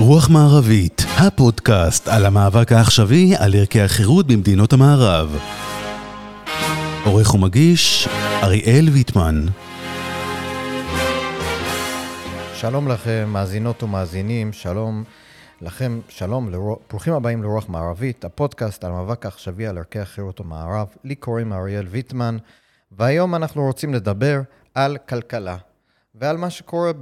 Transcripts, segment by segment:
רוח מערבית, הפודקאסט על המאבק העכשווי על ערכי החירות במדינות המערב. עורך ומגיש, אריאל ויטמן. שלום לכם, מאזינות ומאזינים, שלום לכם, שלום, לרוח, ברוכים הבאים לרוח מערבית, הפודקאסט על המאבק העכשווי על ערכי החירות במערב. לי קוראים אריאל ויטמן, והיום אנחנו רוצים לדבר על כלכלה ועל מה שקורה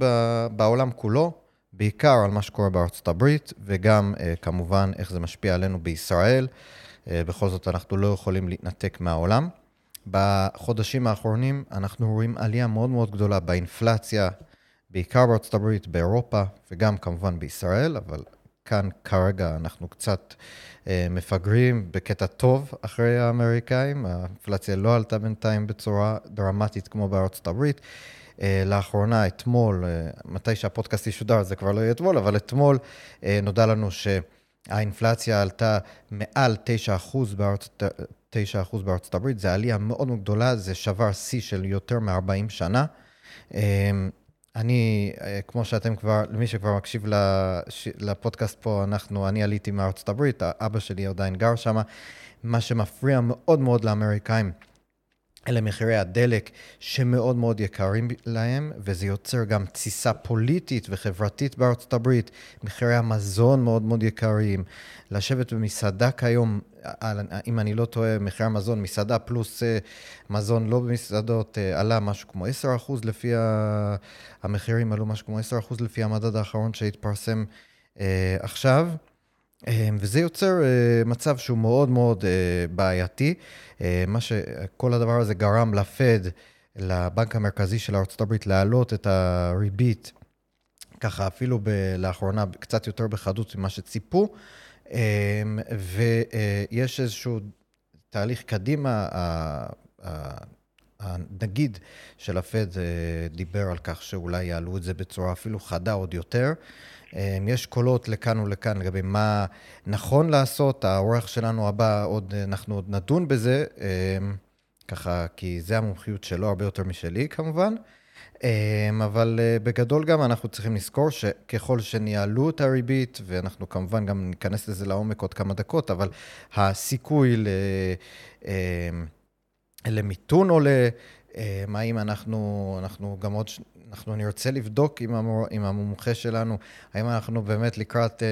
בעולם כולו. בעיקר על מה שקורה בארצות הברית, וגם uh, כמובן איך זה משפיע עלינו בישראל. Uh, בכל זאת, אנחנו לא יכולים להתנתק מהעולם. בחודשים האחרונים אנחנו רואים עלייה מאוד מאוד גדולה באינפלציה, בעיקר בארצות הברית, באירופה, וגם כמובן בישראל, אבל כאן כרגע אנחנו קצת uh, מפגרים בקטע טוב אחרי האמריקאים. האינפלציה לא עלתה בינתיים בצורה דרמטית כמו בארצות הברית. Uh, לאחרונה, אתמול, uh, מתי שהפודקאסט ישודר, זה כבר לא יהיה אתמול, אבל אתמול uh, נודע לנו שהאינפלציה עלתה מעל 9% בארצות, 9% בארצות הברית, זו עלייה מאוד מאוד גדולה, זה שבר שיא של יותר מ-40 שנה. אני, כמו שאתם כבר, למי שכבר מקשיב לפודקאסט פה, אנחנו, אני עליתי מארצות הברית, אבא שלי עדיין גר שם. מה שמפריע מאוד מאוד לאמריקאים אלה מחירי הדלק שמאוד מאוד יקרים להם, וזה יוצר גם תסיסה פוליטית וחברתית בארצות הברית. מחירי המזון מאוד מאוד יקרים. לשבת במסעדה כיום, אם אני לא טועה, מחירי המזון, מסעדה פלוס אה, מזון לא במסעדות, אה, עלה משהו כמו 10% לפי ה... המחירים עלו משהו כמו 10% לפי המדד האחרון שהתפרסם אה, עכשיו. אמ, וזה יוצר אה, מצב שהוא מאוד מאוד אה, בעייתי. אה, מה שכל הדבר הזה גרם לפד, לבנק המרכזי של ארה"ב, להעלות את הריבית, ככה אפילו ב- לאחרונה קצת יותר בחדות ממה שציפו. אמ, ויש איזשהו תהליך קדימה, הנגיד של הפד דיבר על כך שאולי יעלו את זה בצורה אפילו חדה עוד יותר. אמ, יש קולות לכאן ולכאן לגבי מה נכון לעשות. האורח שלנו הבא, עוד, אנחנו עוד נדון בזה, אמ, ככה, כי זה המומחיות שלו הרבה יותר משלי כמובן. אמ, אבל אה, בגדול גם אנחנו צריכים לזכור שככל שניהלו את הריבית, ואנחנו כמובן גם ניכנס לזה לעומק עוד כמה דקות, אבל הסיכוי ל... למיתון עולה, האם אנחנו, אנחנו גם עוד אנחנו נרצה לבדוק עם, המור, עם המומחה שלנו, האם אנחנו באמת לקראת אה,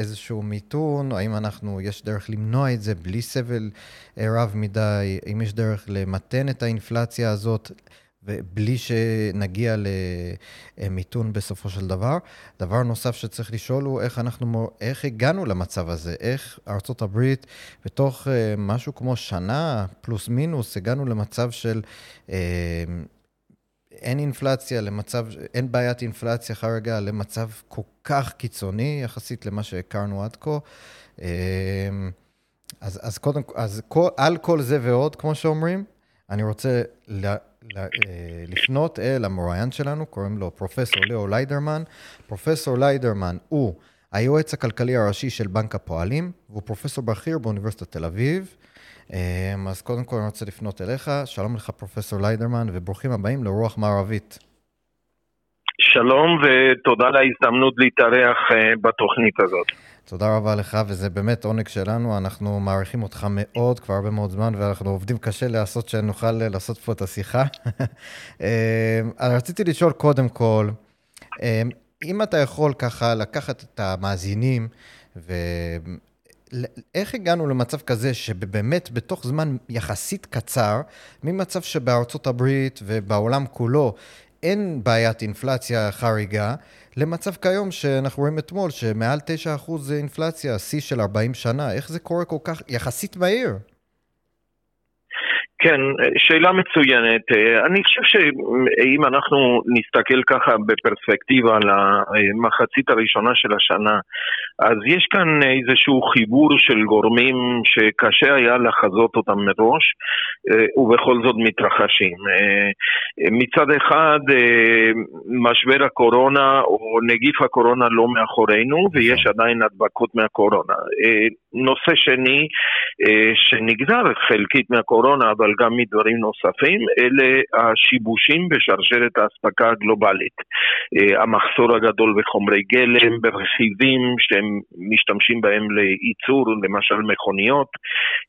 איזשהו מיתון, האם אנחנו, יש דרך למנוע את זה בלי סבל אה, רב מדי, אם יש דרך למתן את האינפלציה הזאת. ובלי שנגיע למיתון בסופו של דבר. דבר נוסף שצריך לשאול הוא איך אנחנו, איך הגענו למצב הזה, איך הברית בתוך אה, משהו כמו שנה פלוס מינוס הגענו למצב של אה, אין אינפלציה למצב, אין בעיית אינפלציה כרגע למצב כל כך קיצוני יחסית למה שהכרנו עד כה. אמ, אז, אז קודם אז כל, על כל זה ועוד, כמו שאומרים, אני רוצה אה, לפנות אל המוראיין שלנו, קוראים לו פרופסור ליאו ליידרמן. פרופסור ליידרמן הוא היועץ הכלכלי הראשי של בנק הפועלים, והוא פרופסור בכיר באוניברסיטת תל אביב. אמ, אז קודם כל אני רוצה לפנות אליך. שלום לך, פרופסור ליידרמן, וברוכים הבאים לרוח מערבית. שלום ותודה על ההזדמנות להתארח אה, בתוכנית הזאת. תודה רבה לך, וזה באמת עונג שלנו. אנחנו מעריכים אותך מאוד, כבר הרבה מאוד זמן, ואנחנו עובדים קשה לעשות שנוכל אה, לעשות פה את השיחה. אמ, אני רציתי לשאול קודם כל, אמ, אם אתה יכול ככה לקחת את המאזינים איך הגענו למצב כזה שבאמת בתוך זמן יחסית קצר, ממצב שבארצות הברית ובעולם כולו אין בעיית אינפלציה חריגה, למצב כיום שאנחנו רואים אתמול שמעל 9% אינפלציה, שיא של 40 שנה, איך זה קורה כל כך יחסית מהיר? כן, שאלה מצוינת. אני חושב שאם אנחנו נסתכל ככה בפרספקטיבה על המחצית הראשונה של השנה, אז יש כאן איזשהו חיבור של גורמים שקשה היה לחזות אותם מראש, ובכל זאת מתרחשים. מצד אחד, משבר הקורונה או נגיף הקורונה לא מאחורינו ויש נכון. עדיין הדבקות מהקורונה. אה, נושא שני אה, שנגזר חלקית מהקורונה אבל גם מדברים נוספים, אלה השיבושים בשרשרת האספקה הגלובלית. אה, המחסור הגדול בחומרי גלם, ברכיבים שהם משתמשים בהם לייצור, למשל מכוניות,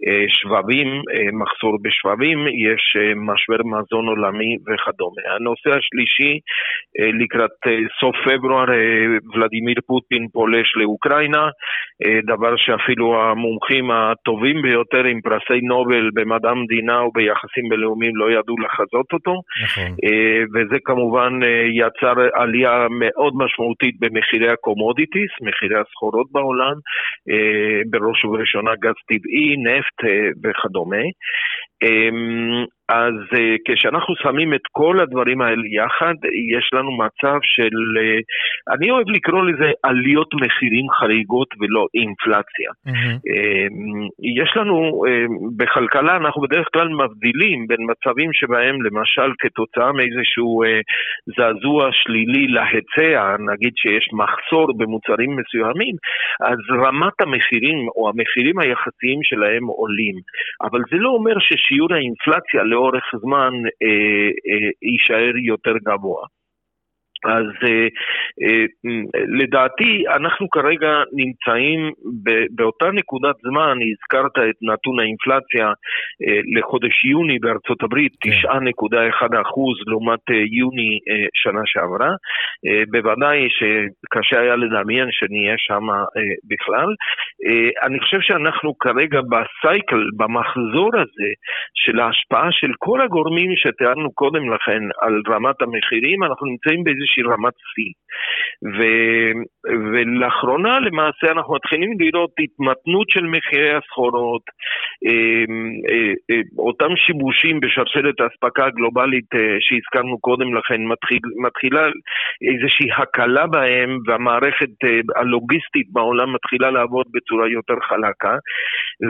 אה, שבבים, אה, מחסור בשבבים, יש אה, משבר מזון עולמי וכדומה. הנושא השלישי, אה, לקראת אה, סוף פברואר, אה, ולדימיר פוטין פולש לאוקראינה, אה, דבר שאפילו המומחים הטובים ביותר עם פרסי נובל במדע המדינה וביחסים בינלאומיים לא ידעו לחזות אותו. נכון. אה, וזה כמובן אה, יצר עלייה מאוד משמעותית במחירי ה commodities, מחירי הסחורות בעולם, אה, בראש ובראשונה גז טבעי, נפט וכדומה. אמ, אז אה, כשאנחנו שמים את כל הדברים האלה יחד, יש לנו מצב של, אה, אני אוהב לקרוא לזה עליות מחירים חריגות ולא אינפלציה. אמ, יש לנו, אמ, בכלכלה אנחנו בדרך כלל מבדילים בין מצבים שבהם למשל כתוצאה מאיזשהו אה, זעזוע שלילי להיצע, נגיד שיש מחסור במוצרים מסוימים, אז רמת המחירים או המחירים היחסיים שלהם עולים. אבל זה לא אומר ששיעור האינפלציה לאורך זמן אה, אה, יישאר יותר גבוה. אז אה, אה, לדעתי אנחנו כרגע נמצאים ב- באותה נקודת זמן, הזכרת את נתון האינפלציה אה, לחודש יוני בארצות הברית, כן. 9.1 אחוז לעומת אה, יוני אה, שנה שעברה. אה, בוודאי שקשה היה לדמיין שנהיה שם אה, בכלל. אה, אני חושב שאנחנו כרגע בסייקל, במחזור הזה של ההשפעה של כל הגורמים שתיארנו קודם לכן על רמת המחירים, אנחנו נמצאים באיזושהי רמת שיא. ו, ולאחרונה למעשה אנחנו מתחילים לראות התמתנות של מחירי הסחורות, אה, אה, אה, אותם שיבושים בשרשרת האספקה הגלובלית אה, שהזכרנו קודם לכן, מתחיל, מתחילה איזושהי הקלה בהם והמערכת הלוגיסטית בעולם מתחילה לעבוד בצורה יותר חלקה.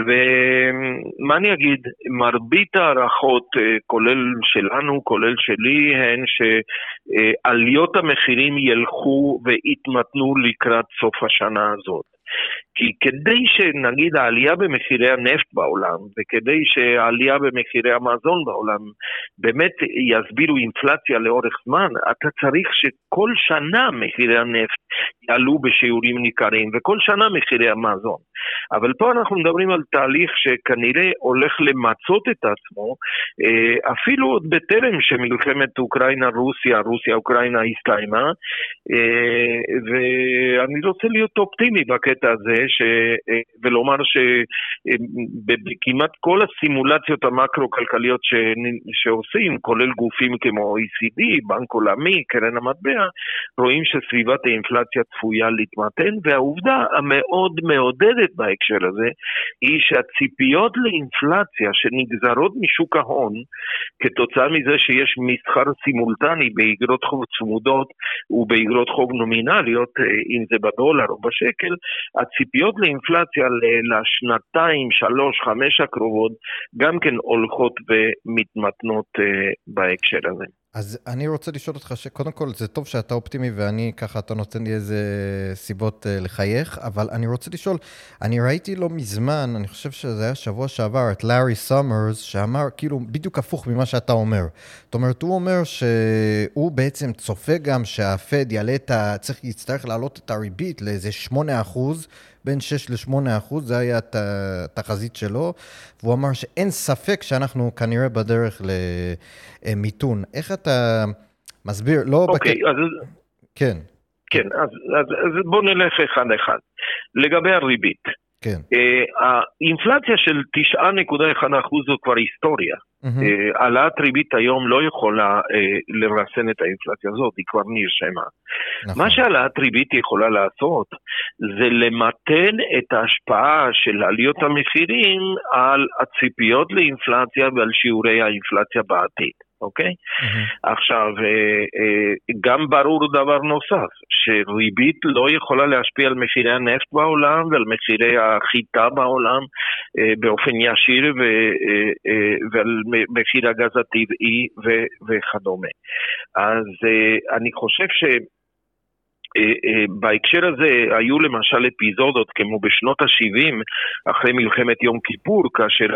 ומה אני אגיד, מרבית ההערכות, כולל שלנו, כולל שלי, הן שעליות המחירים ילכו ויתמתנו לקראת סוף השנה הזאת. כי כדי שנגיד העלייה במחירי הנפט בעולם, וכדי שהעלייה במחירי המזון בעולם באמת יסבירו אינפלציה לאורך זמן, אתה צריך שכל שנה מחירי הנפט יעלו בשיעורים ניכרים, וכל שנה מחירי המזון. אבל פה אנחנו מדברים על תהליך שכנראה הולך למצות את עצמו, אה, אפילו עוד בטרם שמלחמת אוקראינה-רוסיה, רוסיה-אוקראינה הסתיימה, אה, ואני רוצה להיות אופטימי בקטע הזה, ש... אה, ולומר שבכמעט כל הסימולציות המקרו-כלכליות ש... שעושים, כולל גופים כמו OECD, בנק עולמי, קרן המטבע, רואים שסביבת האינפלציה צפויה להתמתן, והעובדה המאוד מעודדת בהקשר הזה, היא שהציפיות לאינפלציה שנגזרות משוק ההון, כתוצאה מזה שיש מסחר סימולטני באגרות חוב צמודות ובאגרות חוב נומינליות, אה, אם זה בדולר או בשקל, הציפיות לאינפלציה לשנתיים, שלוש, חמש הקרובות, גם כן הולכות ומתמתנות אה, בהקשר הזה. אז אני רוצה לשאול אותך, שקודם כל, זה טוב שאתה אופטימי ואני ככה, אתה נותן לי איזה סיבות uh, לחייך, אבל אני רוצה לשאול, אני ראיתי לא מזמן, אני חושב שזה היה שבוע שעבר, את לארי סומרס, שאמר כאילו בדיוק הפוך ממה שאתה אומר. זאת אומרת, הוא אומר שהוא בעצם צופה גם שהפד יעלה את ה... צריך, יצטרך להעלות את הריבית לאיזה 8 אחוז. בין 6 ל-8 אחוז, זה היה התחזית שלו, והוא אמר שאין ספק שאנחנו כנראה בדרך למיתון. איך אתה מסביר, לא... אוקיי, בק... אז... כן. כן, אז, אז, אז בואו נלך אחד-אחד. לגבי הריבית, כן. אה, האינפלציה של 9.1% זו כבר היסטוריה. מהמם. אה, העלאת ריבית היום לא יכולה אה, לרסן את האינפלציה הזאת, היא כבר נרשמה. נכון. מה שהעלאת ריבית יכולה לעשות זה למתן את ההשפעה של עליות המחירים על הציפיות לאינפלציה ועל שיעורי האינפלציה בעתיד, אוקיי? מהמם. עכשיו, אה, גם ברור דבר נוסף, שריבית לא יכולה להשפיע על מחירי הנפט בעולם ועל מחירי החיטה בעולם באופן ישיר ועל מחיר הגז הטבעי וכדומה. אז אני חושב ש... אה, אה, בהקשר הזה היו למשל אפיזודות כמו בשנות ה-70 אחרי מלחמת יום כיפור כאשר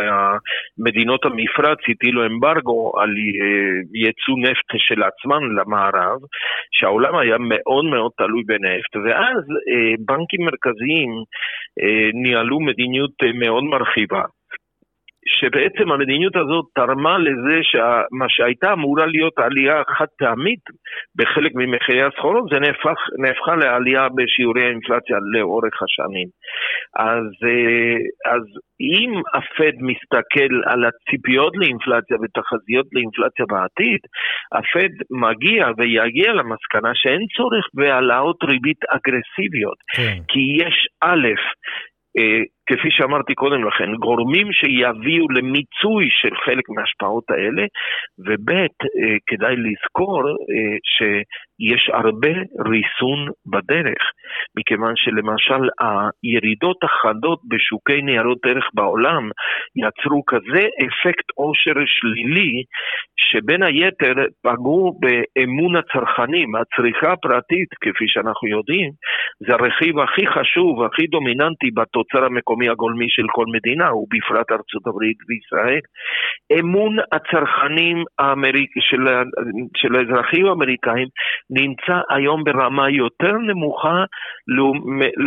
מדינות המפרץ הטילו אמברגו על ייצוא נפט של עצמן למערב שהעולם היה מאוד מאוד תלוי בנפט ואז בנקים מרכזיים ניהלו מדיניות מאוד מרחיבה שבעצם המדיניות הזאת תרמה לזה שמה שהייתה אמורה להיות עלייה חד פעמית בחלק ממחירי הסחורות, זה נהפך, נהפכה לעלייה בשיעורי האינפלציה לאורך השנים. אז, אה, אז אם הפד מסתכל על הציפיות לאינפלציה ותחזיות לאינפלציה בעתיד, הפד מגיע ויגיע למסקנה שאין צורך בהעלאות ריבית אגרסיביות. כן. כי יש א', אה, כפי שאמרתי קודם לכן, גורמים שיביאו למיצוי של חלק מההשפעות האלה, וב' אה, כדאי לזכור אה, שיש הרבה ריסון בדרך, מכיוון שלמשל הירידות החדות בשוקי ניירות ערך בעולם יצרו כזה אפקט עושר שלילי, שבין היתר פגעו באמון הצרכנים. הצריכה הפרטית, כפי שאנחנו יודעים, זה הרכיב הכי חשוב, הכי דומיננטי בתוצר המקומי. המקומי הגולמי של כל מדינה, ובפרט ארצות הברית וישראל. אמון הצרכנים האמריק, של, של האזרחים האמריקאים נמצא היום ברמה יותר נמוכה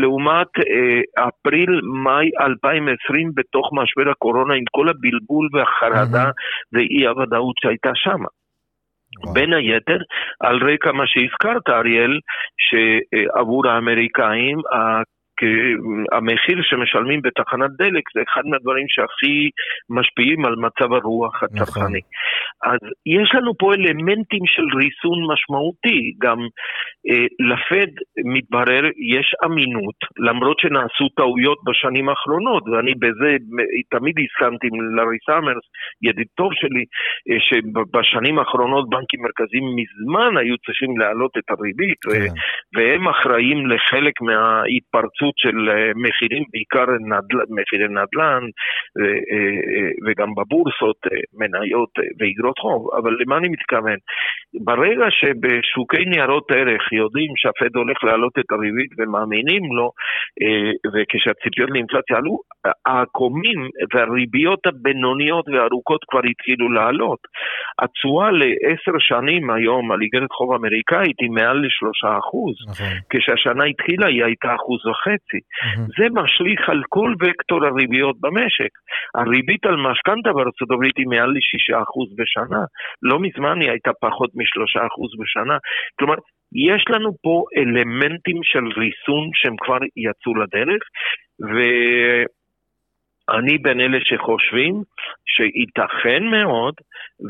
לעומת אה, אפריל-מאי 2020 בתוך משבר הקורונה עם כל הבלבול והחרדה. ואי הוודאות שהייתה שם. בין היתר, על רקע מה שהזכרת, אריאל, שעבור האמריקאים המחיר שמשלמים בתחנת דלק זה אחד מהדברים שהכי משפיעים על מצב הרוח נכון. הצרכני. נכון. אז יש לנו פה אלמנטים של ריסון משמעותי, גם אה, לפד מתברר יש אמינות, למרות שנעשו טעויות בשנים האחרונות, ואני בזה תמיד הסכמתי עם לארי סאמרס, ידיד טוב שלי, אה, שבשנים האחרונות בנקים מרכזיים מזמן היו צריכים להעלות את הריבית, כן. והם אחראים לחלק מההתפרצות. התכנסות של אה, מחירים, בעיקר נדל, מחירי נדל"ן אה, וגם בבורסות, אה, מניות ואגרות חוב, אבל למה אני מתכוון? ברגע שבשוקי ניירות ערך יודעים שהפד הולך להעלות את הריבית ומאמינים לו, וכשהציפיות לאינפלציה עלו, העקומים והריביות הבינוניות והארוכות כבר התחילו לעלות. התשואה לעשר שנים היום על איגרת חוב אמריקאית היא מעל לשלושה אחוז. נכון. כשהשנה התחילה היא הייתה אחוז וחצי. וחצי. Mm-hmm. זה משליך על כל וקטור הריביות במשק. הריבית על משכנתה בארצות הברית היא מעל ל-6% בשנה. לא מזמן היא הייתה פחות מ-3% בשנה. כלומר, יש לנו פה אלמנטים של ריסון שהם כבר יצאו לדרך, ו... אני בין אלה שחושבים שייתכן מאוד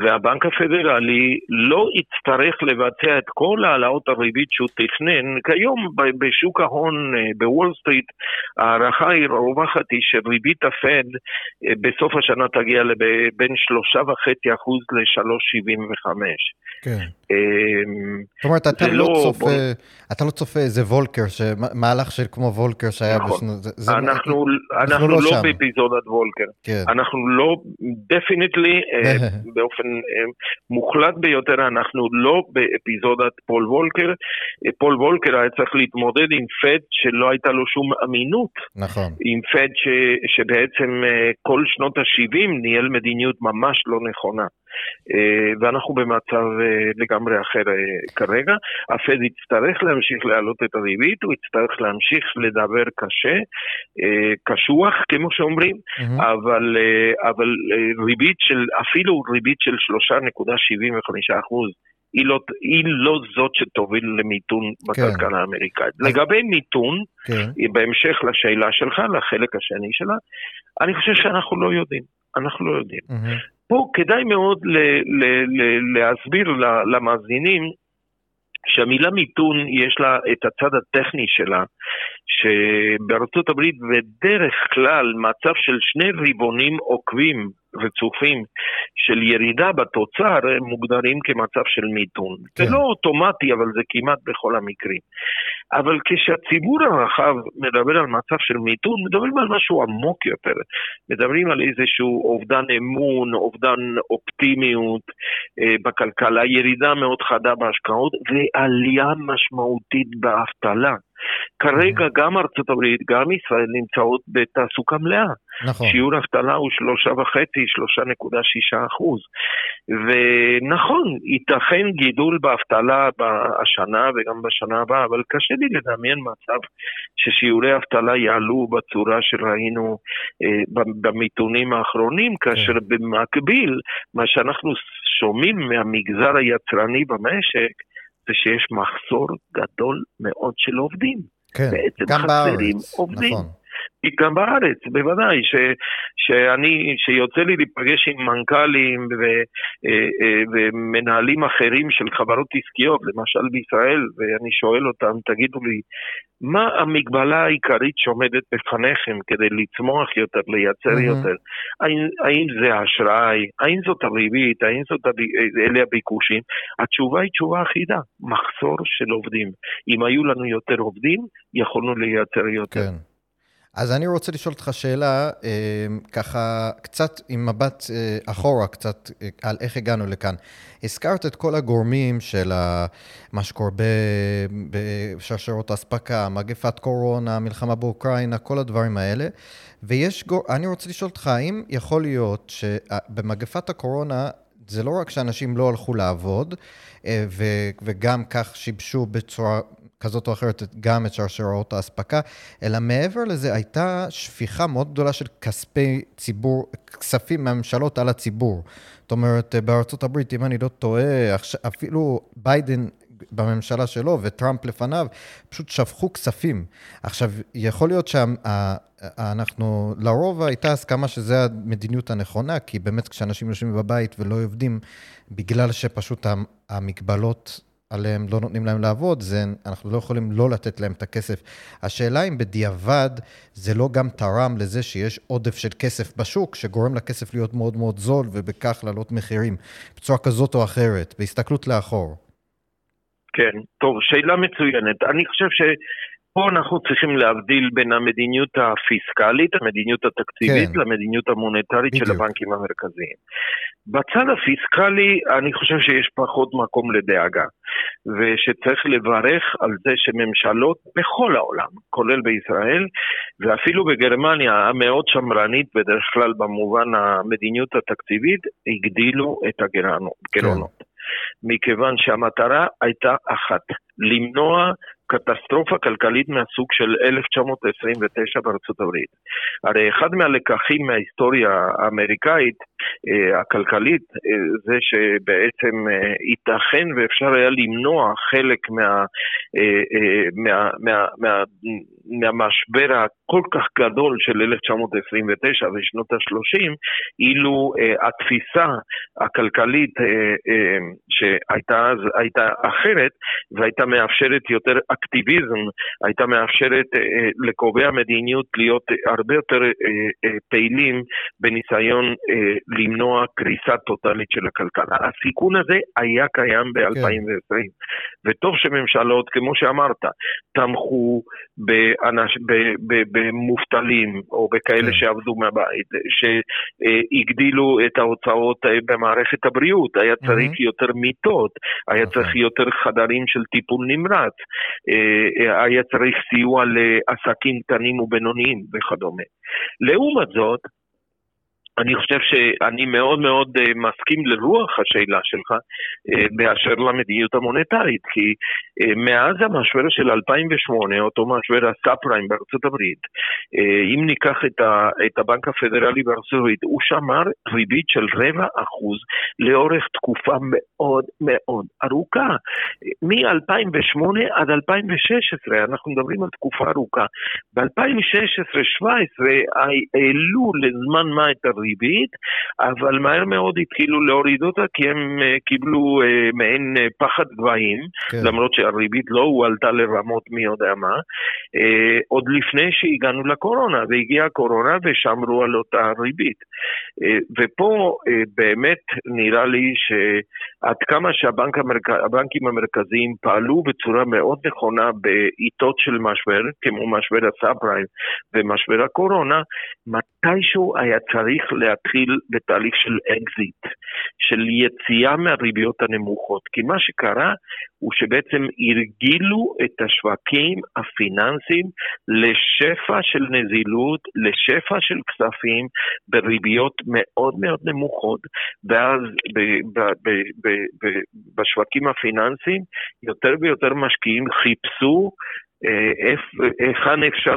והבנק הפדרלי לא יצטרך לבצע את כל העלאות הריבית שהוא תכנן. כיום בשוק ההון אה, בוול סטריט ההערכה היא רווחת היא שריבית הפד אה, בסוף השנה תגיע לבין שלושה וחצי אחוז לשלוש שבעים וחמש. כן. אמ, זאת אומרת, אתה לא, לא צופה, בוא... אתה לא צופה איזה וולקר, מהלך של כמו וולקר שהיה נכון. בשנות... אנחנו, אנחנו, אנחנו לא, לא באפיזודת וולקר. כן. אנחנו לא, definitely, אה, באופן אה, מוחלט ביותר, אנחנו לא באפיזודת פול וולקר. אה, פול וולקר היה צריך להתמודד עם פד שלא הייתה לו שום אמינות. נכון. עם פד ש, שבעצם כל שנות ה-70 ניהל מדיניות ממש לא נכונה. אה, ואנחנו במצב אה, לגמרי אחר אה, כרגע. הפד יצטרך להמשיך להעלות את הריבית, הוא יצטרך להמשיך לדבר קשה, קשוח כמו שאומרים, mm-hmm. אבל, אבל ריבית של, אפילו ריבית של 3.75 אחוז, היא לא, היא לא זאת שתוביל למיתון כן. בכלכלה האמריקאית. לגבי מיתון, כן. בהמשך לשאלה שלך, לחלק השני שלה, אני חושב שאנחנו לא יודעים. אנחנו לא יודעים. Mm-hmm. פה כדאי מאוד ל- ל- ל- להסביר למאזינים שהמילה מיתון יש לה את הצד הטכני שלה, שבארצות הברית בדרך כלל מצב של שני ריבונים עוקבים, רצופים של ירידה בתוצר הם מוגדרים כמצב של מיתון. כן. זה לא אוטומטי, אבל זה כמעט בכל המקרים. אבל כשהציבור הרחב מדבר על מצב של מיתון, מדברים על משהו עמוק יותר. מדברים על איזשהו אובדן אמון, אובדן אופטימיות אה, בכלכלה, ירידה מאוד חדה בהשקעות ועלייה משמעותית באבטלה. כרגע גם ארצות הברית, גם ישראל נמצאות בתעסוקה מלאה. נכון. שיעור אבטלה הוא שלושה וחצי, שלושה נקודה שישה אחוז. ונכון, ייתכן גידול באבטלה השנה וגם בשנה הבאה, אבל קשה לי לדמיין מצב ששיעורי אבטלה יעלו בצורה שראינו אה, במיתונים האחרונים, כאשר כן. במקביל, מה שאנחנו שומעים מהמגזר היצרני במשק, זה שיש מחסור גדול מאוד של עובדים. כן, גם בארץ, עובדים. נכון. גם בארץ, בוודאי, ש, שאני, שיוצא לי להיפגש עם מנכ"לים ו, אה, אה, ומנהלים אחרים של חברות עסקיות, למשל בישראל, ואני שואל אותם, תגידו לי, מה המגבלה העיקרית שעומדת בפניכם כדי לצמוח יותר, לייצר mm-hmm. יותר? האם, האם זה האשראי? האם זאת הריבית? האם זאת הב... אלה הביקושים? התשובה היא תשובה אחידה, מחסור של עובדים. אם היו לנו יותר עובדים, יכולנו לייצר יותר. כן. אז אני רוצה לשאול אותך שאלה, אה, ככה קצת עם מבט אה, אחורה קצת אה, על איך הגענו לכאן. הזכרת את כל הגורמים של מה שקורה בשרשרות אספקה, מגפת קורונה, מלחמה באוקראינה, כל הדברים האלה. ויש, גור... אני רוצה לשאול אותך, האם יכול להיות שבמגפת הקורונה זה לא רק שאנשים לא הלכו לעבוד, וגם כך שיבשו בצורה כזאת או אחרת גם את שרשרות האספקה, אלא מעבר לזה הייתה שפיכה מאוד גדולה של כספי ציבור, כספים מהממשלות על הציבור. זאת אומרת, בארצות הברית, אם אני לא טועה, אפילו ביידן בממשלה שלו וטראמפ לפניו, פשוט שפכו כספים. עכשיו, יכול להיות שאנחנו, לרוב הייתה הסכמה שזו המדיניות הנכונה, כי באמת כשאנשים יושבים בבית ולא עובדים, בגלל שפשוט המגבלות עליהם, לא נותנים להם לעבוד, זה, אנחנו לא יכולים לא לתת להם את הכסף. השאלה אם בדיעבד זה לא גם תרם לזה שיש עודף של כסף בשוק, שגורם לכסף להיות מאוד מאוד זול ובכך לעלות מחירים בצורה כזאת או אחרת, בהסתכלות לאחור. כן, טוב, שאלה מצוינת. אני חושב ש... פה אנחנו צריכים להבדיל בין המדיניות הפיסקלית, המדיניות התקציבית, כן. למדיניות המוניטרית בדיוק. של הבנקים המרכזיים. בצד הפיסקלי אני חושב שיש פחות מקום לדאגה, ושצריך לברך על זה שממשלות בכל העולם, כולל בישראל, ואפילו בגרמניה המאוד שמרנית בדרך כלל במובן המדיניות התקציבית, הגדילו את הגירעונות. כן. מכיוון שהמטרה הייתה אחת, למנוע קטסטרופה כלכלית מהסוג של 1929 בארצות הברית. הרי אחד מהלקחים מההיסטוריה האמריקאית, אה, הכלכלית, אה, זה שבעצם אה, ייתכן ואפשר היה למנוע חלק מה, מה, מה, מה, מהמשבר הכל כך גדול של 1929 ושנות ה-30, אילו התפיסה הכלכלית שהייתה אז הייתה אחרת והייתה מאפשרת יותר אקטיביזם הייתה מאפשרת אה, אה, לקובעי המדיניות להיות הרבה יותר אה, פעילים בניסיון למנוע קריסה טוטאלית של הכלכלה. הסיכון הזה היה קיים ב-2020, כן. וטוב שממשלות, כמו שאמרת, תמכו באנש, במובטלים או בכאלה כן. שעבדו מהבית, שהגדילו את ההוצאות במערכת הבריאות, היה צריך mm-hmm. יותר מיטות, היה okay. צריך יותר חדרים של טיפול נמרץ, אה, היה צריך סיוע לעסקים קטנים ובינוניים וכדומה. לעומת זאת, אני חושב שאני מאוד מאוד אה, מסכים לרוח השאלה שלך אה, באשר למדיניות המוניטרית, כי אה, מאז המשבר של 2008, אותו משבר הסאב פריים בארצות הברית, אם ניקח את, ה, את הבנק הפדרלי בארצות הברית, הוא שמר ריבית של רבע אחוז לאורך תקופה מאוד מאוד ארוכה. מ-2008 עד 2016, אנחנו מדברים על תקופה ארוכה. ב-2016-2017 העלו לזמן מה את הריבית. הריבית, אבל מהר מאוד התחילו להוריד אותה כי הם קיבלו מעין פחד גבהים, כן. למרות שהריבית לא הועלתה לרמות מי יודע מה, עוד לפני שהגענו לקורונה, והגיעה הקורונה ושמרו על אותה ריבית. ופה באמת נראה לי שעד כמה שהבנקים המרכזיים פעלו בצורה מאוד נכונה בעיתות של משבר, כמו משבר הסאב פריים ומשבר הקורונה, מתישהו היה צריך להתחיל בתהליך של אקזיט, של יציאה מהריביות הנמוכות. כי מה שקרה הוא שבעצם הרגילו את השווקים הפיננסיים לשפע של נזילות, לשפע של כספים בריביות מאוד מאוד נמוכות, ואז בשווקים הפיננסיים יותר ויותר משקיעים חיפשו היכן אפשר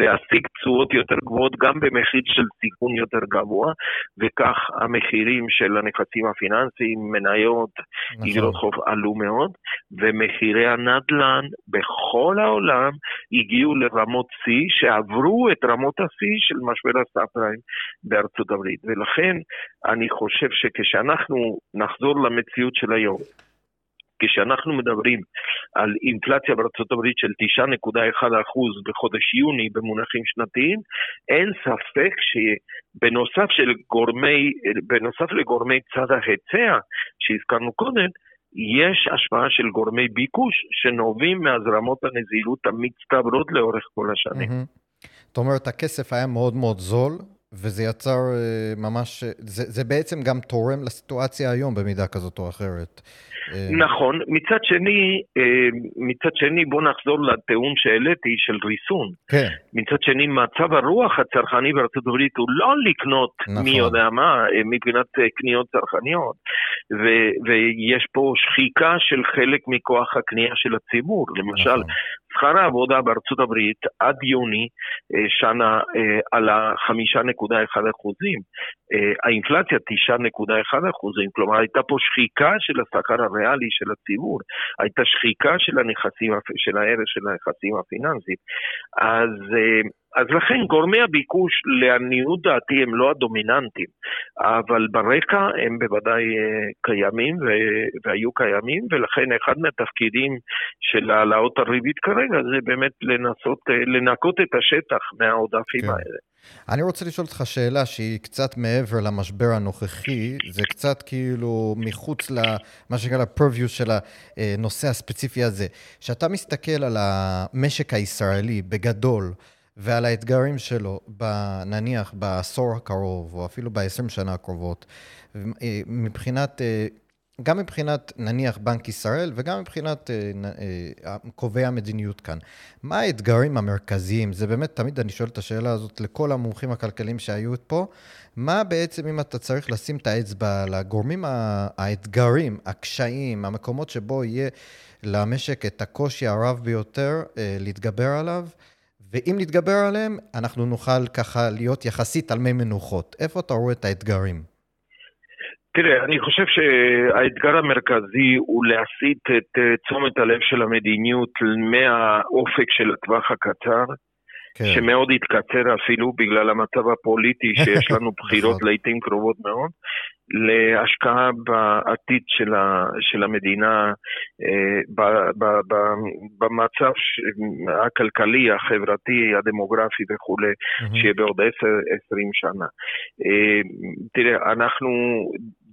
להשיג תשואות יותר גבוהות גם במחיר של סיכון יותר גבוה, וכך המחירים של הנכסים הפיננסיים, מניות, נכון. איגרות חוב עלו מאוד, ומחירי הנדל"ן בכל העולם הגיעו לרמות שיא שעברו את רמות השיא של משבר הסאב-פריים בארצות הברית. ולכן אני חושב שכשאנחנו נחזור למציאות של היום, כשאנחנו מדברים על אינפלציה בארצות הברית של 9.1% בחודש יוני במונחים שנתיים, אין ספק שבנוסף של גורמי, בנוסף לגורמי צד ההיצע שהזכרנו קודם, יש השפעה של גורמי ביקוש שנובעים מהזרמות הנזילות המצטברות לאורך כל השנים. זאת אומרת, הכסף היה מאוד מאוד זול, וזה יצר אה, ממש, זה, זה בעצם גם תורם לסיטואציה היום במידה כזאת או אחרת. אה, נכון. מצד שני, אה, מצד שני בוא נחזור לטיעון שהעליתי של ריסון. כן. מצד שני, מצב הרוח הצרכני בארצות הברית הוא לא לקנות נכון. מי יודע מה מבחינת קניות צרכניות. ו- ויש פה שחיקה של חלק מכוח הקנייה של הציבור. למשל, נכון. שכר העבודה בארצות הברית עד יוני שנה עלה 5.1 אחוזים, אה, האינפלציה 9.1 אחוזים, כלומר הייתה פה שחיקה של השכר הריאלי של הציבור, הייתה שחיקה של הנכסים, של הערך של הנכסים הפיננסיים. אז אז לכן גורמי הביקוש לעניות דעתי הם לא הדומיננטיים, אבל ברקע הם בוודאי אה, קיימים והיו קיימים, ולכן אחד מהתפקידים של העלאות הריבית כרגע זה באמת לנסות אה, לנקות את השטח מהעודפים כן. האלה. אני רוצה לשאול אותך שאלה שהיא קצת מעבר למשבר הנוכחי, זה קצת כאילו מחוץ למה שנקרא ל-purview של הנושא הספציפי הזה. כשאתה מסתכל על המשק הישראלי בגדול, ועל האתגרים שלו, נניח בעשור הקרוב, או אפילו ב-20 שנה הקרובות, מבחינת, אה, גם מבחינת נניח בנק ישראל וגם מבחינת אה, אה, קובעי המדיניות כאן. מה האתגרים המרכזיים? זה באמת, תמיד אני שואל את השאלה הזאת לכל המומחים הכלכליים שהיו פה. מה בעצם, אם אתה צריך לשים את האצבע על הגורמים, האתגרים, הקשיים, המקומות שבו יהיה למשק את הקושי הרב ביותר להתגבר עליו? ואם נתגבר עליהם, אנחנו נוכל ככה להיות יחסית על מי מנוחות. איפה אתה רואה את האתגרים? תראה, אני חושב שהאתגר המרכזי הוא להסיט את אה, תשומת הלב של המדיניות מהאופק של הטווח הקצר, כן. שמאוד התקצר אפילו בגלל המצב הפוליטי שיש לנו בחירות נכון. לעיתים קרובות מאוד, להשקעה בעתיד של, ה, של המדינה, אה, ב, ב, ב, במצב הכלכלי, החברתי, הדמוגרפי וכולי, mm-hmm. שיהיה בעוד עשר, עשרים שנה. אה, תראה, אנחנו,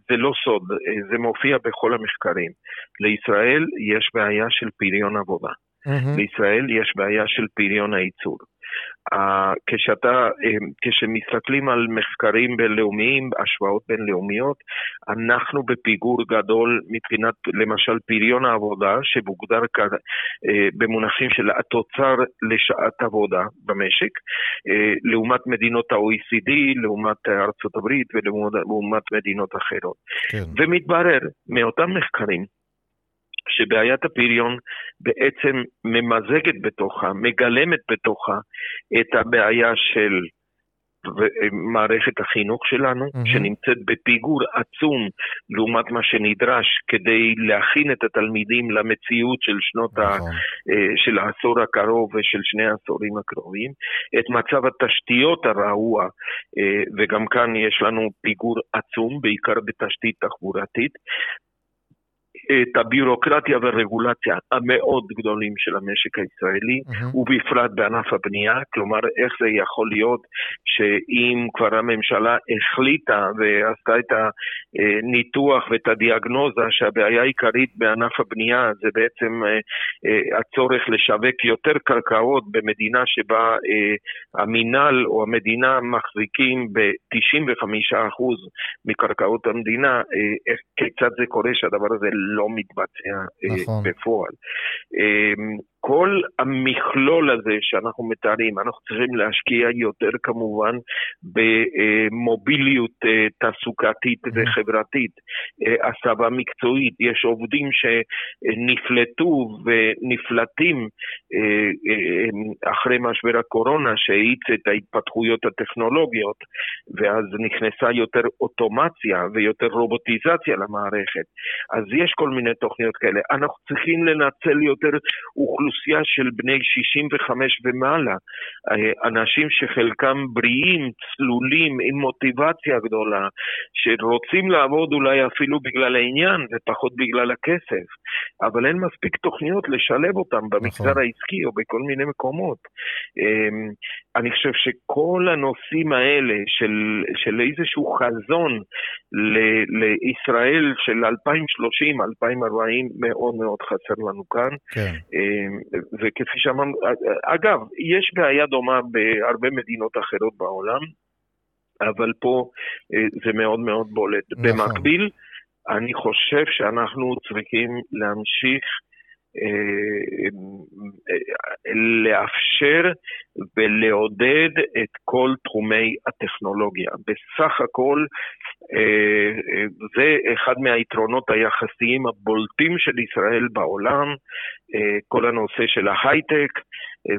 זה לא סוד, אה, זה מופיע בכל המחקרים. לישראל יש בעיה של פריון עבודה. Mm-hmm. לישראל יש בעיה של פריון הייצור. כשאתה, אה, כשמסתכלים על מחקרים בינלאומיים, השוואות בינלאומיות, אנחנו בפיגור גדול מבחינת למשל פריון העבודה, שמוגדר כאן אה, במונחים של התוצר לשעת עבודה במשק, אה, לעומת מדינות ה-OECD, לעומת ארצות הברית ולעומת מדינות אחרות. כן. ומתברר מאותם מחקרים שבעיית הפריון בעצם ממזגת בתוכה, מגלמת בתוכה את הבעיה של מערכת החינוך שלנו, mm-hmm. שנמצאת בפיגור עצום לעומת מה שנדרש כדי להכין את התלמידים למציאות של שנות נכון. ה... אה, של העשור הקרוב ושל שני העשורים הקרובים, את מצב התשתיות הרעוע, אה, וגם כאן יש לנו פיגור עצום, בעיקר בתשתית תחבורתית, את הביורוקרטיה והרגולציה המאוד גדולים של המשק הישראלי, mm-hmm. ובפרט בענף הבנייה, כלומר איך זה יכול להיות שאם כבר הממשלה החליטה ועשתה את הניתוח ואת הדיאגנוזה שהבעיה העיקרית בענף הבנייה זה בעצם אה, אה, הצורך לשווק יותר קרקעות במדינה שבה אה, המינהל או המדינה מחזיקים ב-95% מקרקעות המדינה, כיצד זה קורה שהדבר הזה לא מתבצע נכון. בפועל. כל המכלול הזה שאנחנו מתארים, אנחנו צריכים להשקיע יותר כמובן במוביליות אה, תעסוקתית mm-hmm. וחברתית, אה, הסבה מקצועית. יש עובדים שנפלטו ונפלטים אה, אחרי משבר הקורונה שהאיץ את ההתפתחויות הטכנולוגיות, ואז נכנסה יותר אוטומציה ויותר רובוטיזציה למערכת. אז יש כל מיני תוכניות כאלה. אנחנו צריכים לנצל יותר אוכלוסייה. אוכלוסייה של בני 65 ומעלה, אה, אנשים שחלקם בריאים, צלולים, עם מוטיבציה גדולה, שרוצים לעבוד אולי אפילו בגלל העניין ופחות בגלל הכסף, אבל אין מספיק תוכניות לשלב אותם במגזר נכון. העסקי או בכל מיני מקומות. אני חושב שכל הנושאים האלה של, של איזשהו חזון ל, לישראל של 2030, 2040, מאוד מאוד חסר לנו כאן. כן. אמ, וכפי שאמרנו, אגב, יש בעיה דומה בהרבה מדינות אחרות בעולם, אבל פה אה, זה מאוד מאוד בולט. נכון. במקביל, אני חושב שאנחנו צריכים להמשיך לאפשר ולעודד את כל תחומי הטכנולוגיה. בסך הכל אה, זה אחד מהיתרונות היחסיים הבולטים של ישראל בעולם, אה, כל הנושא של ההייטק,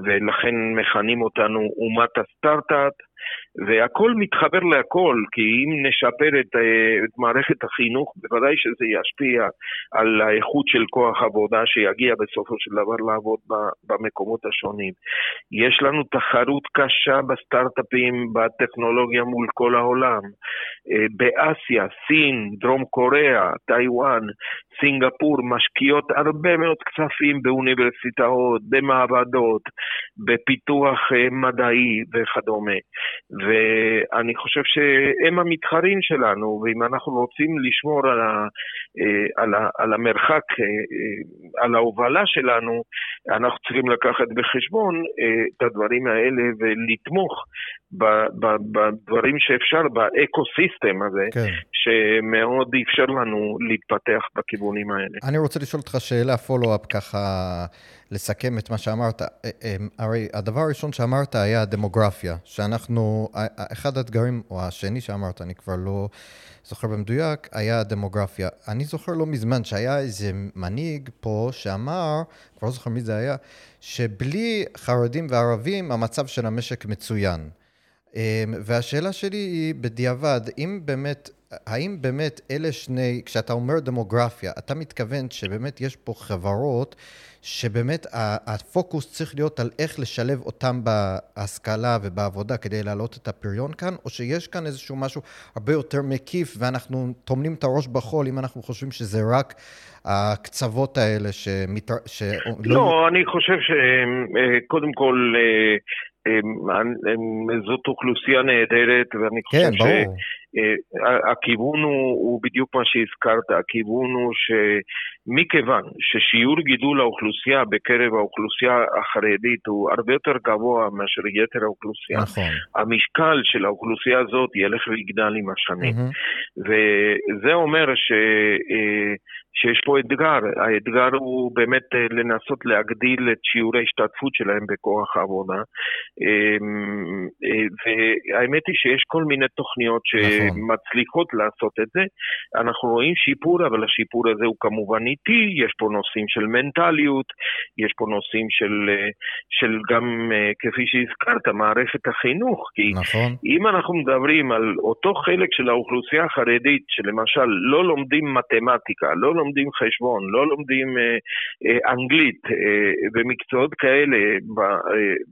ולכן מכנים אותנו אומת הסטארט-אפ. והכל מתחבר להכל, כי אם נשפר את, אה, את מערכת החינוך, בוודאי שזה ישפיע על האיכות של כוח עבודה שיגיע בסופו של דבר לעבוד במקומות השונים. יש לנו תחרות קשה בסטארט-אפים, בטכנולוגיה מול כל העולם. אה, באסיה, סין, דרום קוריאה, טיוואן, סינגפור משקיעות הרבה מאוד כספים באוניברסיטאות, במעבדות, בפיתוח אה, מדעי וכדומה. ואני חושב שהם המתחרים שלנו, ואם אנחנו רוצים לשמור על, ה, אה, על, ה, על המרחק, אה, על ההובלה שלנו, אנחנו צריכים לקחת בחשבון את הדברים האלה ולתמוך בדברים שאפשר, ב ecosystem הזה, כן. שמאוד אפשר לנו להתפתח בכיוונים האלה. אני רוצה לשאול אותך שאלה, follow-up, ככה לסכם את מה שאמרת. אה, אה, הרי הדבר הראשון שאמרת היה הדמוגרפיה, שאנחנו, אחד האתגרים, או השני שאמרת, אני כבר לא זוכר במדויק, היה הדמוגרפיה. אני זוכר לא מזמן שהיה איזה מנהיג פה שאמר, כבר לא זוכר מי זה היה, שבלי חרדים וערבים המצב של המשק מצוין. אמ, והשאלה שלי היא בדיעבד, אם באמת, האם באמת אלה שני, כשאתה אומר דמוגרפיה, אתה מתכוון שבאמת יש פה חברות שבאמת הפוקוס צריך להיות על איך לשלב אותם בהשכלה ובעבודה כדי להעלות את הפריון כאן, או שיש כאן איזשהו משהו הרבה יותר מקיף ואנחנו טומנים את הראש בחול אם אנחנו חושבים שזה רק הקצוות האלה שמתר... ש... לא, לא, אני חושב שקודם כל אה, זאת אוכלוסייה נהדרת, ואני חושב כן, שהכיוון אה, הוא, הוא בדיוק מה שהזכרת, הכיוון הוא שמכיוון ששיעור גידול האוכלוסייה בקרב האוכלוסייה החרדית הוא הרבה יותר גבוה מאשר יתר האוכלוסייה, נכון. המשקל של האוכלוסייה הזאת ילך ויגדל עם השנים. Mm-hmm. וזה אומר ש... שיש פה אתגר. האתגר הוא באמת אה, לנסות להגדיל את שיעור ההשתתפות שלהם בכוח העבודה. אמ, אה, והאמת היא שיש כל מיני תוכניות נכון. שמצליחות נכון. לעשות את זה. אנחנו רואים שיפור, אבל השיפור הזה הוא כמובן איטי, יש פה נושאים של מנטליות, יש פה נושאים של, אה, של גם, כפי שהזכרת, מערכת החינוך. כי נכון. אם אנחנו מדברים על אותו חלק של האוכלוסייה החרדית, שלמשל לא לומדים מתמטיקה, לא לומדים חשבון, לא לומדים אה, אה, אנגלית אה, ומקצועות כאלה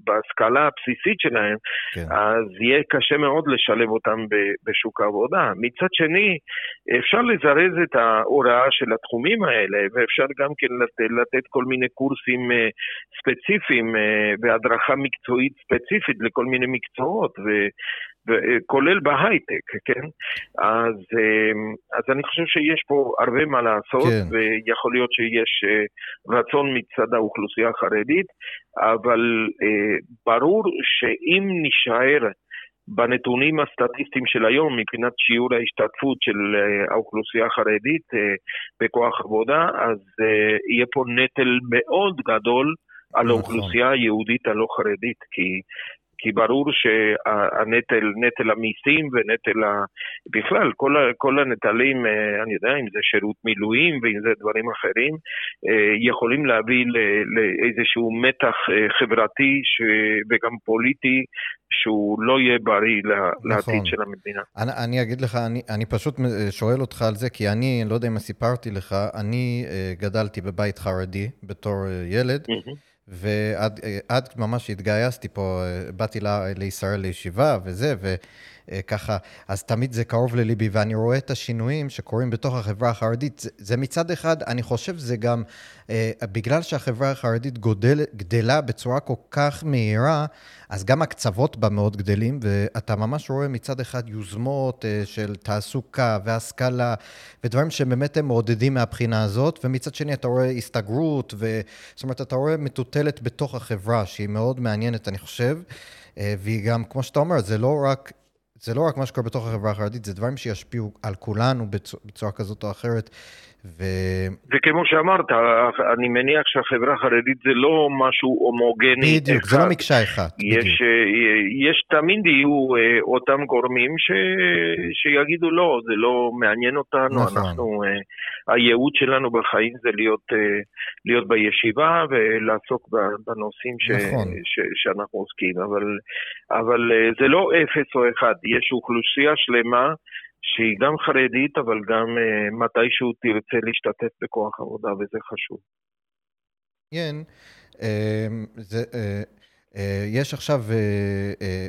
בהשכלה הבסיסית שלהם, כן. אז יהיה קשה מאוד לשלב אותם בשוק העבודה. מצד שני, אפשר לזרז את ההוראה של התחומים האלה, ואפשר גם כן לתת, לתת כל מיני קורסים ספציפיים והדרכה מקצועית ספציפית לכל מיני מקצועות. ו, כולל בהייטק, כן? אז, אמ, אז אני חושב שיש פה הרבה מה לעשות, כן. ויכול להיות שיש אה, רצון מצד האוכלוסייה החרדית, אבל אה, ברור שאם נישאר בנתונים הסטטיסטיים של היום מבחינת שיעור ההשתתפות של אה, האוכלוסייה החרדית בכוח עבודה, אז יהיה פה נטל מאוד גדול על נכון. האוכלוסייה היהודית הלא חרדית, כי כי ברור שהנטל, נטל המיסים ונטל ה... בכלל, כל, כל הנטלים, אה, אני יודע, אם זה שירות מילואים ואם זה דברים אחרים, אה, יכולים להביא לאיזשהו מתח אה, חברתי ש... וגם פוליטי שהוא לא יהיה בריא נכון. לעתיד של המדינה. אני, אני אגיד לך, אני, אני פשוט שואל אותך על זה, כי אני, לא יודע אם סיפרתי לך, אני גדלתי בבית חרדי בתור ילד. Mm-hmm. ועד ממש התגייסתי פה, באתי לה, לישראל לישיבה וזה, וככה, אז תמיד זה קרוב לליבי, ואני רואה את השינויים שקורים בתוך החברה החרדית. זה, זה מצד אחד, אני חושב זה גם, אה, בגלל שהחברה החרדית גודל, גדלה בצורה כל כך מהירה, אז גם הקצוות בה מאוד גדלים, ואתה ממש רואה מצד אחד יוזמות אה, של תעסוקה והשכלה, ודברים שבאמת הם מעודדים מהבחינה הזאת, ומצד שני אתה רואה הסתגרות, ו... זאת אומרת, אתה רואה מטוטלת בתוך החברה, שהיא מאוד מעניינת, אני חושב, אה, והיא גם, כמו שאתה אומר, זה לא רק... זה לא רק מה שקורה בתוך החברה החרדית, זה דברים שישפיעו על כולנו בצורה כזאת או אחרת. ו... וכמו שאמרת, אני מניח שהחברה החרדית זה לא משהו הומוגני בדיוק, אחד. זה לא מקשה אחד. יש, אה, יש תמיד יהיו אה, אותם גורמים ש... שיגידו לא, זה לא מעניין אותנו, נכון. אנחנו, אה, הייעוד שלנו בחיים זה להיות, להיות בישיבה ולעסוק בנושאים ש... נכון. ש... שאנחנו עוסקים, אבל, אבל זה לא אפס או אחד, יש אוכלוסייה שלמה שהיא גם חרדית, אבל גם uh, מתישהו תרצה להשתתף בכוח עבודה, וזה חשוב. כן, uh, זה... Uh... יש עכשיו,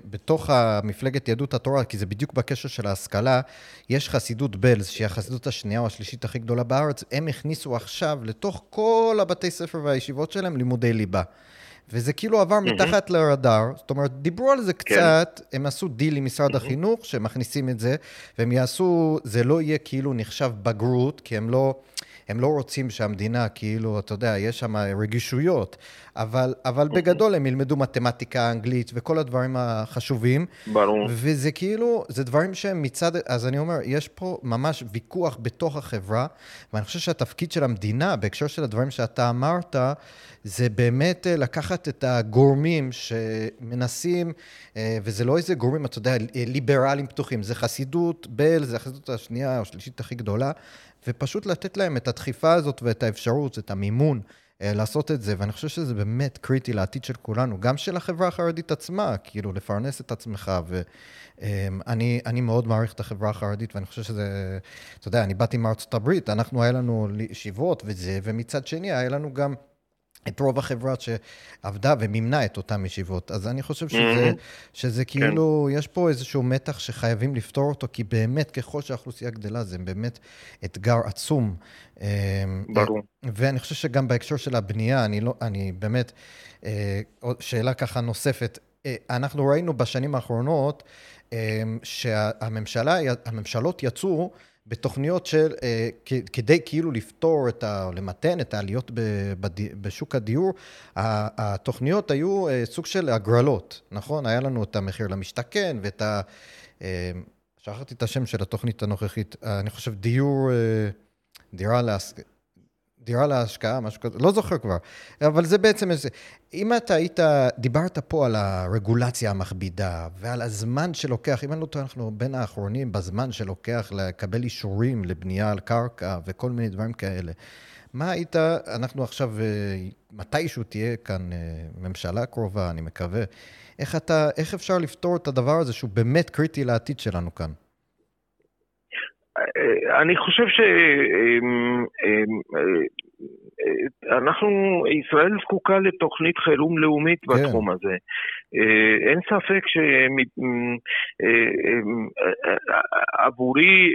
בתוך המפלגת יהדות התורה, כי זה בדיוק בקשר של ההשכלה, יש חסידות בלז, שהיא החסידות השנייה או השלישית הכי גדולה בארץ, הם הכניסו עכשיו לתוך כל הבתי ספר והישיבות שלהם לימודי ליבה. וזה כאילו עבר. מתחת לרדאר, זאת אומרת, דיברו על זה כן. קצת, כן. הם עשו דיל עם משרד. החינוך, שמכניסים את זה, והם יעשו, זה לא יהיה כאילו נחשב בגרות, כי הם לא... הם לא רוצים שהמדינה, כאילו, אתה יודע, יש שם רגישויות, אבל, אבל בגדול הם ילמדו מתמטיקה, אנגלית וכל הדברים החשובים. ברור. וזה כאילו, זה דברים שהם מצד, אז אני אומר, יש פה ממש ויכוח בתוך החברה, ואני חושב שהתפקיד של המדינה, בהקשר של הדברים שאתה אמרת, זה באמת אה, לקחת את הגורמים שמנסים, אה, וזה לא איזה גורמים, אתה יודע, ליברליים פתוחים, זה חסידות בל, זה החסידות השנייה או השלישית הכי גדולה, ופשוט לתת להם את הדחיפה הזאת ואת האפשרות, את המימון. אה, לעשות את זה, ואני חושב שזה באמת קריטי לעתיד של כולנו, גם של החברה החרדית עצמה, כאילו, לפרנס את עצמך, ואני אמ, מאוד מעריך את החברה החרדית, ואני חושב שזה, אתה יודע, אני באתי מארצות הברית, אנחנו, היה לנו ישיבות וזה, ומצד שני, היה לנו גם... את רוב החברה שעבדה ומימנה את אותן ישיבות. אז אני חושב שזה, mm-hmm. שזה כן. כאילו, כן. יש פה איזשהו מתח שחייבים לפתור אותו, כי באמת, ככל שהאוכלוסייה גדלה, זה באמת אתגר עצום. אמ, ברור. ואני חושב שגם בהקשר של הבנייה, אני לא, אני באמת, אה, שאלה ככה נוספת, אה, אנחנו ראינו בשנים האחרונות אמ, שהממשלות יצאו בתוכניות של, אה, כדי כאילו לפתור את ה... למתן את העליות בשוק הדיור, התוכניות היו אה, סוג של הגרלות, נכון? היה לנו את המחיר למשתכן ואת ה... אה, שכחתי את השם של התוכנית הנוכחית, אני חושב דיור, דירה להס... דירה להשקעה, משהו כזה, לא זוכר כבר. אבל זה בעצם איזה... אם אתה היית, דיברת פה על הרגולציה המכבידה ועל הזמן שלוקח, אם אני לא טועה, אנחנו בין האחרונים בזמן שלוקח לקבל אישורים לבנייה על קרקע וכל מיני דברים כאלה. מה היית, אנחנו עכשיו, אה, מתישהו תהיה כאן אה, ממשלה קרובה, אני מקווה, איך אתה, איך אפשר לפתור את הדבר הזה שהוא באמת קריטי לעתיד שלנו כאן? אה, אני חושב שאנחנו, ישראל זקוקה לתוכנית חירום לאומית כן. בתחום הזה. אין ספק שעבורי,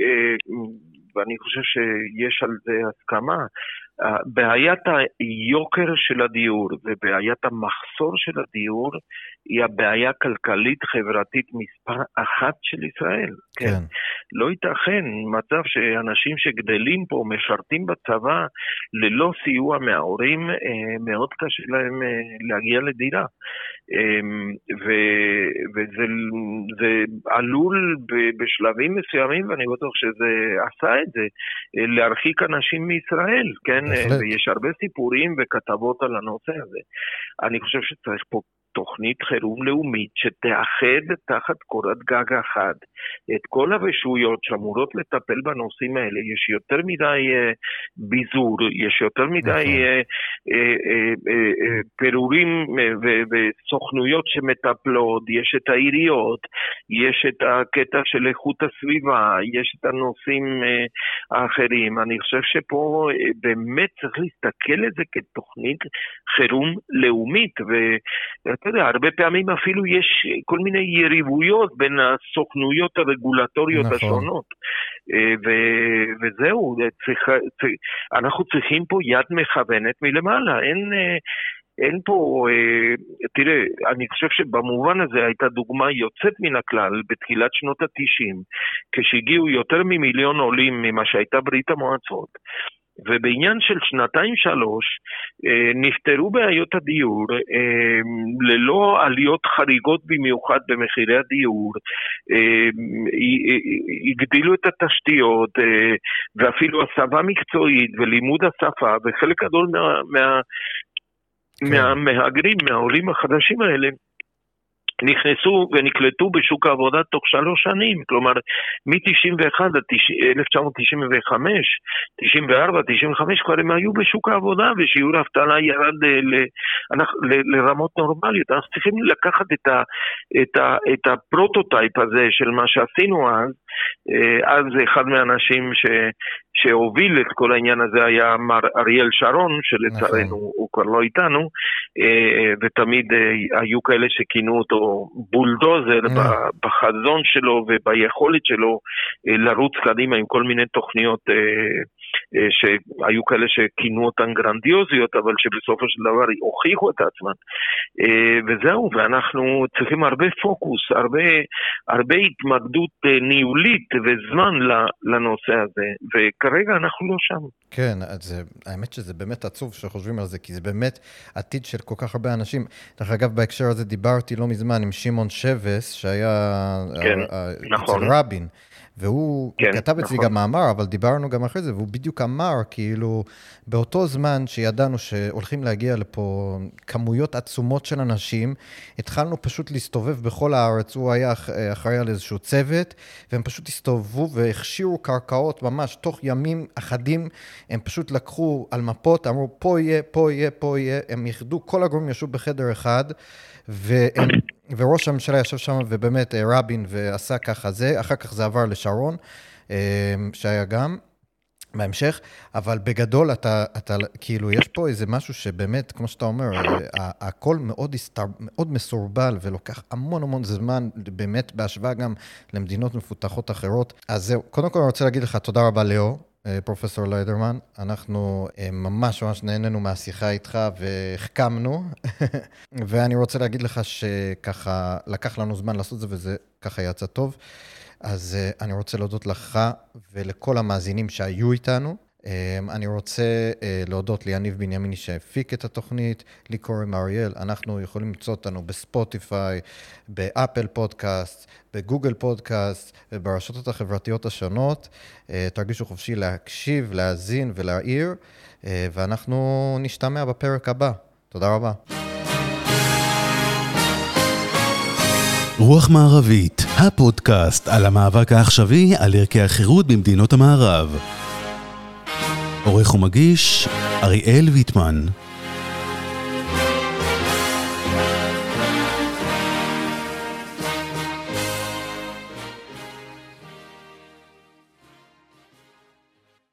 ואני חושב שיש על זה הסכמה, בעיית היוקר של הדיור ובעיית המחסור של הדיור היא הבעיה הכלכלית-חברתית מספר אחת של ישראל. כן. כן. לא ייתכן מצב שאנשים שגדלים פה, משרתים בצבא, ללא סיוע מההורים, אה, מאוד קשה להם אה, להגיע לדירה. אמ, וזה עלול בשלבים מסוימים, ואני בטוח שזה עשה את זה, אה, להרחיק אנשים מישראל, כן? ויש הרבה סיפורים וכתבות על הנושא הזה. אני חושב שצריך פה תוכנית חירום לאומית שתאחד תחת קורת גג אחת את כל הרשויות שאמורות לטפל בנושאים האלה. יש יותר מדי uh, ביזור, יש יותר מדי uh, uh, uh, פירורים וסוכנויות שמטפלות, יש את העיריות, יש את הקטע של איכות הסביבה, יש את הנושאים האחרים. אני חושב שפה באמת צריך להסתכל על זה כתוכנית חירום לאומית. ואתה יודע, הרבה פעמים אפילו יש כל מיני יריבויות בין הסוכנויות הרגולטוריות נכון. השונות. אה, ו- וזהו, צריך, צריך, אנחנו צריכים פה יד מכוונת מלמעלה, אין... אה, אין פה, אה, תראה, אני חושב שבמובן הזה הייתה דוגמה יוצאת מן הכלל בתחילת שנות התשעים, כשהגיעו יותר ממיליון עולים ממה שהייתה ברית המועצות. ובעניין של שנתיים-שלוש אה, נפתרו בעיות הדיור אה, ללא עליות חריגות במיוחד במחירי הדיור, אה, הגדילו את התשתיות ואפילו הסבה מקצועית ולימוד השפה וחלק גדול מה, מה, כן. מהמהגרים, מהעולים החדשים האלה נכנסו ונקלטו בשוק העבודה תוך שלוש שנים, כלומר מ-91 עד 1995, 94, 95 כבר הם היו בשוק העבודה ושיעור האבטלה ירד ל, לרמות נורמליות. אנחנו צריכים לקחת את, ה, את, ה, את ה prototype הזה של מה שעשינו אז, אה, אז אחד מהאנשים ש, שהוביל את כל העניין הזה היה מר אריאל שרון, שלצערנו נכון. הוא כבר לא איתנו, ותמיד אה, היו כאלה שכינו אותו בולדוזר נכון. בחזון שלו וביכולת שלו לרוץ קדימה עם כל מיני תוכניות אה, שהיו כאלה שכינו אותן גרנדיוזיות, אבל שבסופו של דבר הוכיחו את עצמן. אה, וזהו, ואנחנו צריכים הרבה פוקוס, הרבה, הרבה התמקדות אה, ניהולית וזמן לנושא הזה, וכרגע אנחנו לא שם. כן, אז האמת שזה באמת עצוב שחושבים על זה, כי זה באמת עתיד של כל כך הרבה אנשים. דרך אגב, בהקשר הזה דיברתי לא מזמן עם שמעון שבס, שהיה כן, נכון. אצל רבין. והוא כן, כתב אצלי נכון. גם מאמר, אבל דיברנו גם אחרי זה, והוא בדיוק אמר, כאילו, באותו זמן שידענו שהולכים להגיע לפה כמויות עצומות של אנשים, התחלנו פשוט להסתובב בכל הארץ, הוא היה אחראי על איזשהו צוות, והם פשוט הסתובבו והכשירו קרקעות ממש תוך ימים אחדים, הם פשוט לקחו על מפות, אמרו, פה יהיה, פה יהיה, פה יהיה, הם איחדו, כל הגורמים ישבו בחדר אחד, והם... וראש הממשלה ישב שם, ובאמת אה, רבין ועשה ככה זה, אחר כך זה עבר לשרון, אה, שהיה גם. בהמשך, אבל בגדול אתה, אתה, כאילו, יש פה איזה משהו שבאמת, כמו שאתה אומר, אה, הכל מאוד, הסתר, מאוד מסורבל ולוקח המון המון זמן, באמת בהשוואה גם למדינות מפותחות אחרות. אז זהו, קודם כל אני רוצה להגיד לך תודה רבה, ליאור. אה, פרופסור ליידרמן. אנחנו אה, ממש ממש נהנינו מהשיחה איתך והחכמנו, ואני רוצה להגיד לך שככה לקח לנו זמן לעשות את זה וזה ככה יצא טוב. אז אה, אני רוצה להודות לך ולכל המאזינים שהיו איתנו. אמ, אני רוצה אה, להודות ליניב בנימיני שהפיק את התוכנית, לי קוראים אריאל, אנחנו יכולים למצוא אותנו בספוטיפיי, באפל פודקאסט, בגוגל פודקאסט וברשתות החברתיות השונות. אה, תרגישו חופשי להקשיב, להאזין ולהעיר, אה, ואנחנו נשתמע בפרק הבא. תודה רבה. רוח מערבית, הפודקאסט על המאבק העכשווי על ערכי החירות במדינות המערב. עורך ומגיש, אריאל ויטמן.